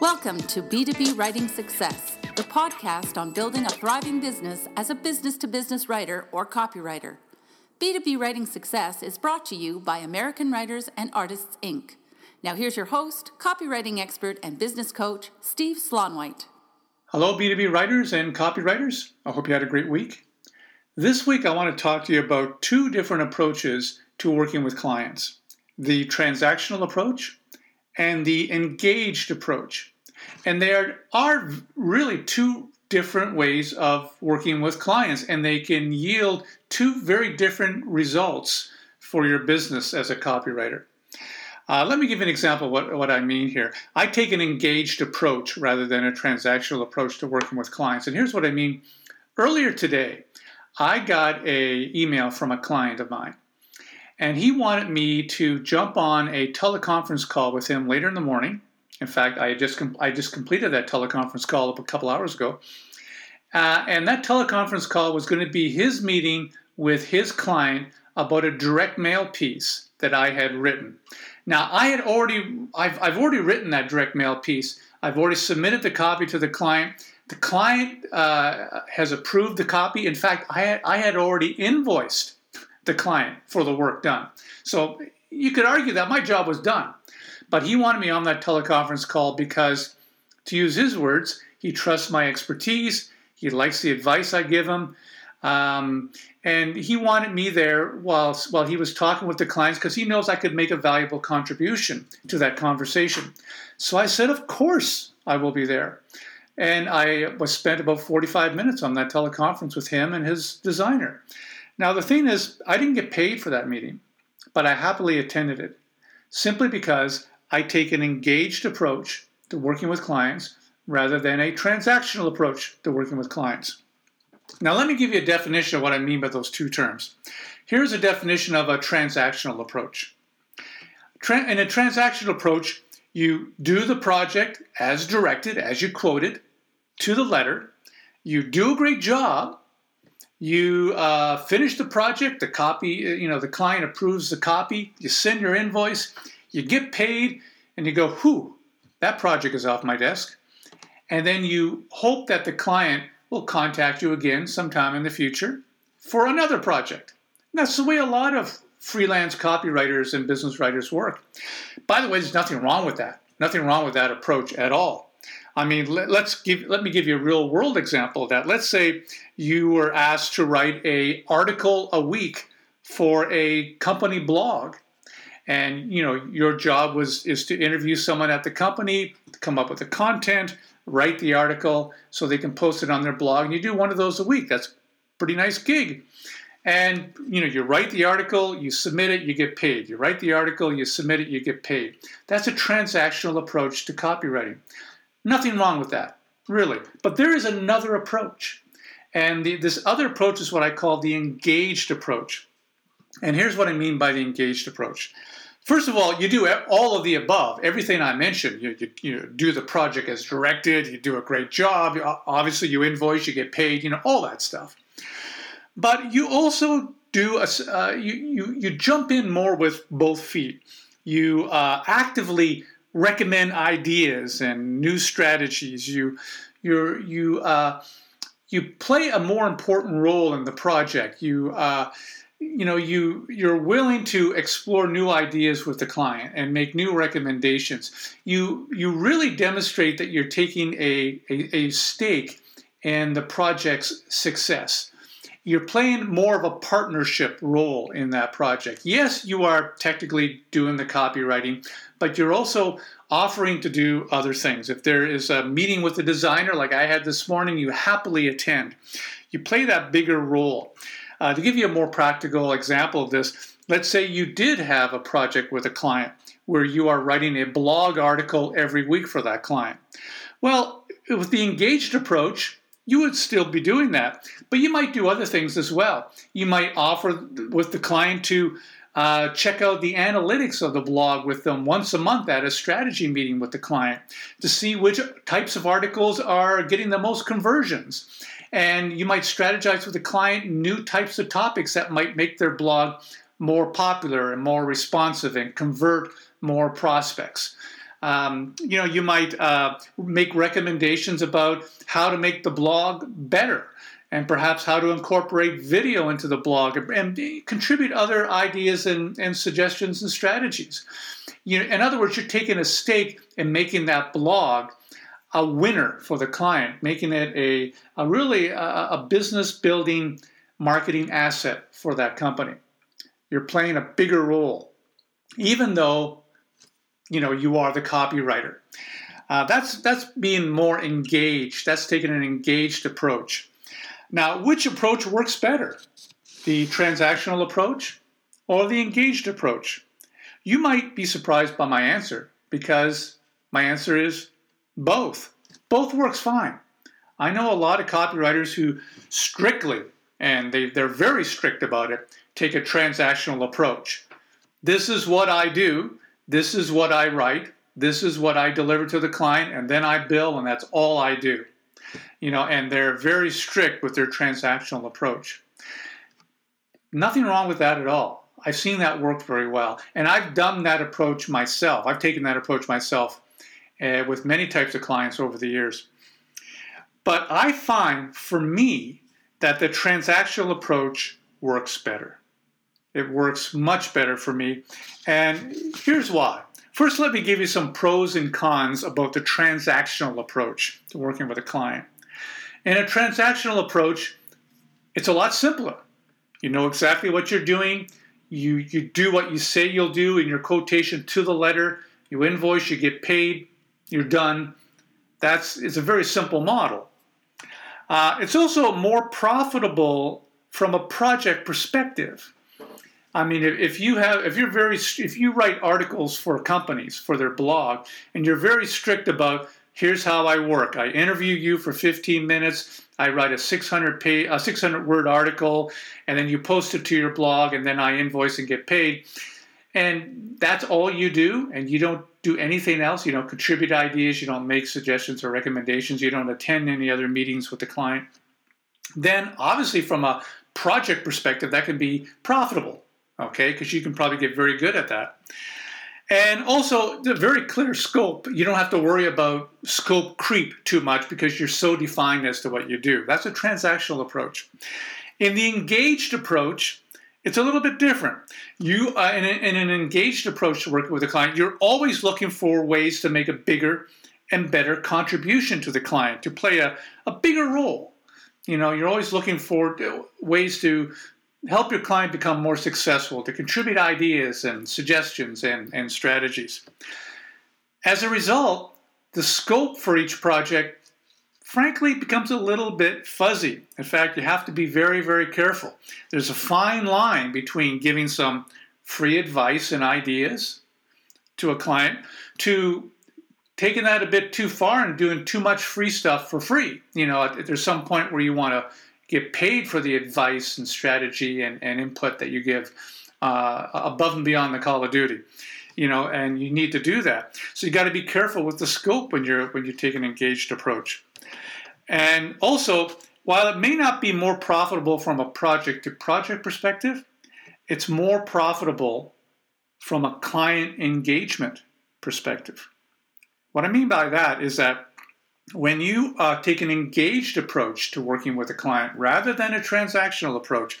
Welcome to B2B Writing Success, the podcast on building a thriving business as a business to business writer or copywriter. B2B Writing Success is brought to you by American Writers and Artists, Inc. Now, here's your host, copywriting expert, and business coach, Steve Slaunwhite. Hello, B2B writers and copywriters. I hope you had a great week. This week, I want to talk to you about two different approaches to working with clients the transactional approach and the engaged approach. And there are really two different ways of working with clients, and they can yield two very different results for your business as a copywriter. Uh, let me give an example of what, what I mean here. I take an engaged approach rather than a transactional approach to working with clients. And here's what I mean. Earlier today, I got a email from a client of mine and he wanted me to jump on a teleconference call with him later in the morning. In fact, I just com- I just completed that teleconference call a couple hours ago, uh, and that teleconference call was going to be his meeting with his client about a direct mail piece that I had written. Now, I had already I've, I've already written that direct mail piece. I've already submitted the copy to the client. The client uh, has approved the copy. In fact, I had, I had already invoiced the client for the work done. So you could argue that my job was done. But he wanted me on that teleconference call because, to use his words, he trusts my expertise, he likes the advice I give him. Um, and he wanted me there while, while he was talking with the clients because he knows I could make a valuable contribution to that conversation. So I said, Of course, I will be there. And I was spent about 45 minutes on that teleconference with him and his designer. Now, the thing is, I didn't get paid for that meeting, but I happily attended it simply because I take an engaged approach to working with clients rather than a transactional approach to working with clients. Now, let me give you a definition of what I mean by those two terms. Here's a definition of a transactional approach. In a transactional approach, you do the project as directed, as you quoted, to the letter. You do a great job, you uh, finish the project, the copy, you know, the client approves the copy, you send your invoice, you get paid, and you go, whew, that project is off my desk. And then you hope that the client will contact you again sometime in the future for another project. And that's the way a lot of freelance copywriters and business writers work. By the way, there's nothing wrong with that. Nothing wrong with that approach at all. I mean, let, us give let me give you a real world example of that. Let's say you were asked to write a article a week for a company blog, and you know your job was is to interview someone at the company, come up with the content, write the article so they can post it on their blog, and you do one of those a week. That's a pretty nice gig. And you know, you write the article, you submit it, you get paid. You write the article, you submit it, you get paid. That's a transactional approach to copywriting. Nothing wrong with that, really. But there is another approach. And the, this other approach is what I call the engaged approach. And here's what I mean by the engaged approach. First of all, you do all of the above, everything I mentioned. You, you, you do the project as directed, you do a great job, obviously, you invoice, you get paid, you know, all that stuff. But you also do, a, uh, you, you, you jump in more with both feet. You uh, actively recommend ideas and new strategies. You you you uh, you play a more important role in the project. You uh, you know you you're willing to explore new ideas with the client and make new recommendations. You you really demonstrate that you're taking a, a, a stake in the project's success you're playing more of a partnership role in that project. Yes, you are technically doing the copywriting, but you're also offering to do other things. If there is a meeting with a designer like I had this morning, you happily attend. You play that bigger role. Uh, to give you a more practical example of this, let's say you did have a project with a client where you are writing a blog article every week for that client. Well, with the engaged approach, you would still be doing that. But you might do other things as well. You might offer with the client to uh, check out the analytics of the blog with them once a month at a strategy meeting with the client to see which types of articles are getting the most conversions. And you might strategize with the client new types of topics that might make their blog more popular and more responsive and convert more prospects. Um, you know, you might uh, make recommendations about how to make the blog better and perhaps how to incorporate video into the blog and, contribute other ideas and, and suggestions and strategies. You know, in other words, you're taking a stake in making that blog a winner for the client, making it a, a really a, a business building marketing asset for that company. You're playing a bigger role, even though you know you are the copywriter. Uh, that's that's being more engaged. That's taking an engaged approach. Now, which approach works better? The transactional approach or the engaged approach? You might be surprised by my answer because my answer is both. Both works fine. I know a lot of copywriters who strictly, and they, they're very strict about it, take a transactional approach. This is what I do, this is what I write, this is what I deliver to the client, and then I bill, and that's all I do you know, and they're very strict with their transactional approach. Nothing wrong with that at all. I've seen that work very well, and I've done that approach myself. I've taken that approach myself uh, with many types of clients over the years. But I find for me that the transactional approach works better. It works much better for me. And here's why. First, let me give you some pros and cons about the transactional approach to working with a client. In a transactional approach, it's a lot simpler. You know exactly what you're doing. You, you do what you say you'll do in your quotation to the letter. You invoice, you get paid, you're done. That's it's a very simple model. Uh, it's also more profitable from a project perspective. I mean, if, if you have, if you're very, if you write articles for companies for their blog, and you're very strict about here's how I work. I interview you for 15 minutes. I write a 600 page, a 600 word article, and then you post it to your blog, and then I invoice and get paid. And that's all you do, and you don't do anything else. You don't contribute ideas. You don't make suggestions or recommendations. You don't attend any other meetings with the client. Then, obviously, from a project perspective, that can be profitable. Okay, because you can probably get very good at that. And also, the very clear scope. You don't have to worry about scope creep too much because you're so defined as to what you do. That's a transactional approach. In the engaged approach, it's a little bit different. You, uh, in, a, in, an engaged approach to working with a client, you're always looking for ways to make a bigger and better contribution to the client, to play a, a bigger role. You know, you're always looking for ways to help your client become more successful, to contribute ideas and suggestions and, and strategies. As a result, the scope for each project, frankly, it becomes a little bit fuzzy. In fact, you have to be very, very careful. There's a fine line between giving some free advice and ideas to a client to taking that a bit too far and doing too much free stuff for free. You know, there's some point where you want to get paid for the advice and strategy and, and input that you give uh, above and beyond the call of duty you know and you need to do that so you got to be careful with the scope when you're when you take an engaged approach and also while it may not be more profitable from a project to project perspective it's more profitable from a client engagement perspective what i mean by that is that when you uh, take an engaged approach to working with a client rather than a transactional approach,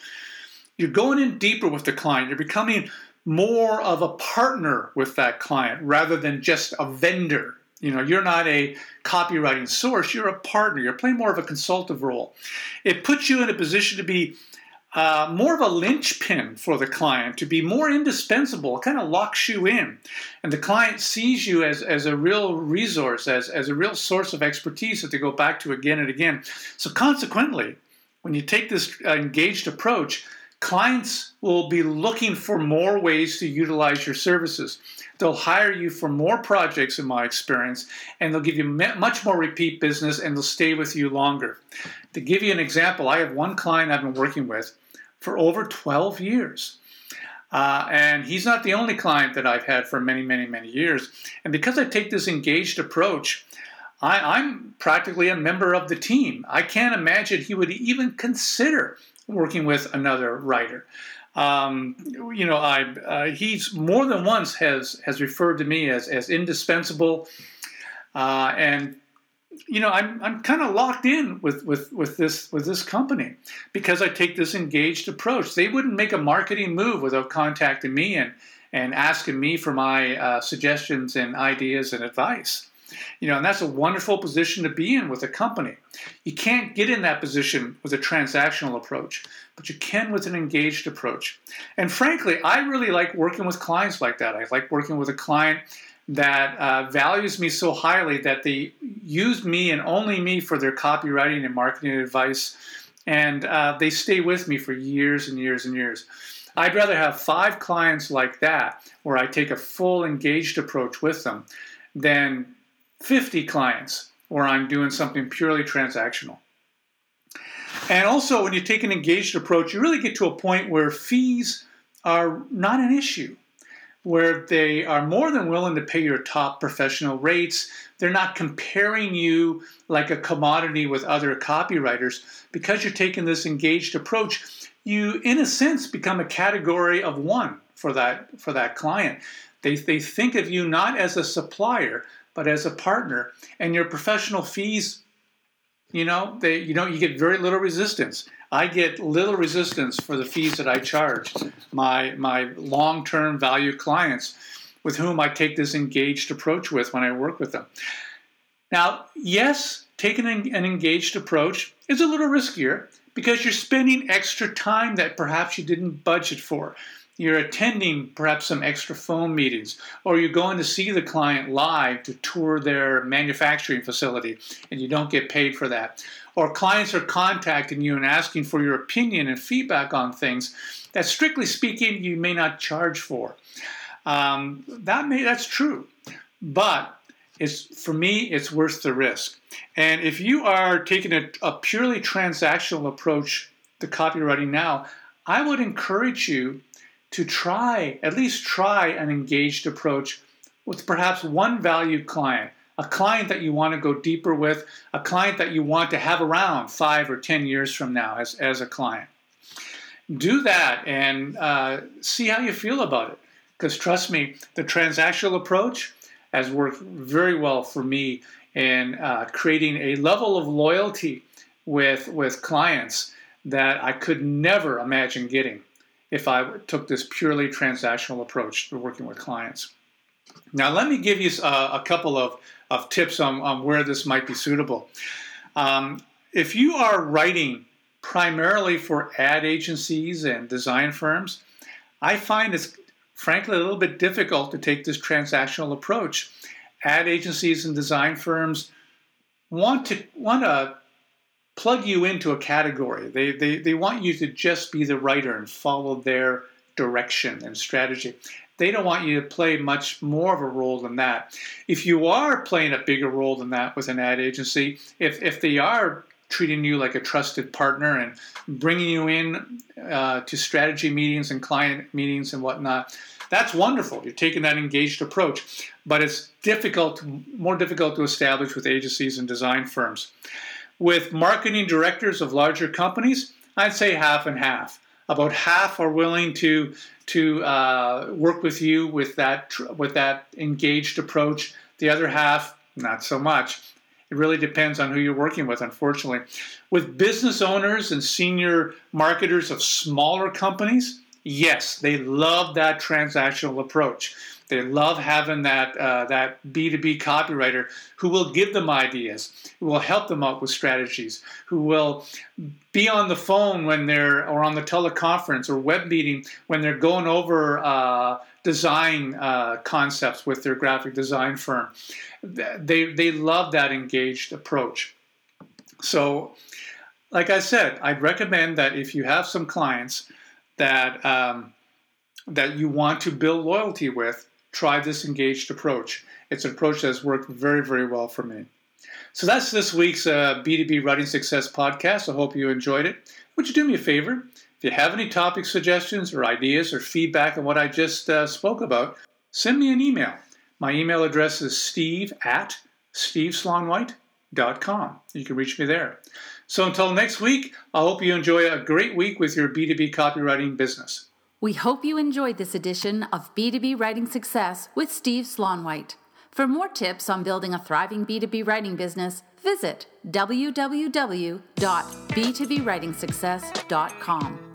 you're going in deeper with the client. You're becoming more of a partner with that client rather than just a vendor. You know, you're not a copywriting source, you're a partner. You're playing more of a consultative role. It puts you in a position to be uh, more of a linchpin for the client to be more indispensable. It kind of locks you in. And the client sees you as, as a real resource, as, as a real source of expertise that they go back to again and again. So, consequently, when you take this uh, engaged approach, clients will be looking for more ways to utilize your services. They'll hire you for more projects, in my experience, and they'll give you much more repeat business and they'll stay with you longer. To give you an example, I have one client I've been working with for over 12 years. Uh, and he's not the only client that I've had for many, many, many years. And because I take this engaged approach, I, am practically a member of the team. I can't imagine he would even consider working with another writer. Um, you know, I uh, he's more than once has has referred to me as as indispensable, uh, and you know, I'm I'm kind of locked in with with with this with this company because I take this engaged approach. They wouldn't make a marketing move without contacting me and and asking me for my uh, suggestions and ideas and advice. You know, and that's a wonderful position to be in with a company. You can't get in that position with a transactional approach, but you can with an engaged approach. And frankly, I really like working with clients like that. I like working with a client that uh, values me so highly that they use me and only me for their copywriting and marketing advice, and uh, they stay with me for years and years and years. I'd rather have five clients like that, where I take a full engaged approach with them, than 50 clients where I'm doing something purely transactional. And also, when you take an engaged approach, you really get to a point where fees are not an issue where they are more than willing to pay your top professional rates. They're not comparing you like a commodity with other copywriters. Because you're taking this engaged approach, you, in a sense, become a category of one for that, for that client. They, they think of you not as a supplier, but as a partner. And your professional fees, you know, they, you know, you get very little resistance. I get little resistance for the fees that I charge my my long-term value clients with whom I take this engaged approach with when I work with them. Now, yes, taking an engaged approach is a little riskier because you're spending extra time that perhaps you didn't budget for. You're attending perhaps some extra phone meetings, or you're going to see the client live to tour their manufacturing facility, and you don't get paid for that or clients are contacting you and asking for your opinion and feedback on things that, strictly speaking, you may not charge for. Um, that may that's true, but it's for me it's worth the risk. And if you are taking a, a purely transactional approach to copywriting now, I would encourage you to try at least try an engaged approach with perhaps one valued client a client that you want to go deeper with, a client that you want to have around five or 10 years from now as, as a client. Do that and uh, see how you feel about it. Because trust me, the transactional approach has worked very well for me in uh, creating a level of loyalty with, with clients that I could never imagine getting if I took this purely transactional approach to working with clients. Now, let me give you a, uh, a couple of of tips on, on where this might be suitable. Um, if you are writing primarily for ad agencies and design firms, I find it's frankly a little bit difficult to take this transactional approach. Ad agencies and design firms want to want to plug you into a category. They, they, they want you to just be the writer and follow their direction and strategy. They don't want you to play much more of a role than that. If you are playing a bigger role than that with an ad agency, if, if they are treating you like a trusted partner and bringing you in uh, to strategy meetings and client meetings and whatnot, that's wonderful. You're taking that engaged approach, but it's difficult, more difficult to establish with agencies and design firms. With marketing directors of larger companies, I'd say half and half. About half are willing to to uh, work with you with that with that engaged approach. The other half, not so much. It really depends on who you're working with, unfortunately. With business owners and senior marketers of smaller companies, yes, they love that transactional approach. They love having that uh, that B2B copywriter who will give them ideas, who will help them out with strategies, who will be on the phone when they're or on the teleconference or web meeting when they're going over uh, design uh, concepts with their graphic design firm. They they love that engaged approach. So, like I said, I'd recommend that if you have some clients that um, that you want to build loyalty with, try this engaged approach. It's an approach that has worked very, very well for me. So that's this week's uh, B2B Writing Success podcast. I hope you enjoyed it. Would you do me a favor? If you have any topic suggestions or ideas or feedback on what I just uh, spoke about, send me an email. My email address is steve at steveslaunwhite.com. You can reach me there. So until next week, I hope you enjoy a great week with your B2B copywriting business. We hope you enjoyed this edition of B2B Writing Success with Steve Slaunwhite. For more tips on building a thriving B2B writing business, visit www.b2bwritingsuccess.com.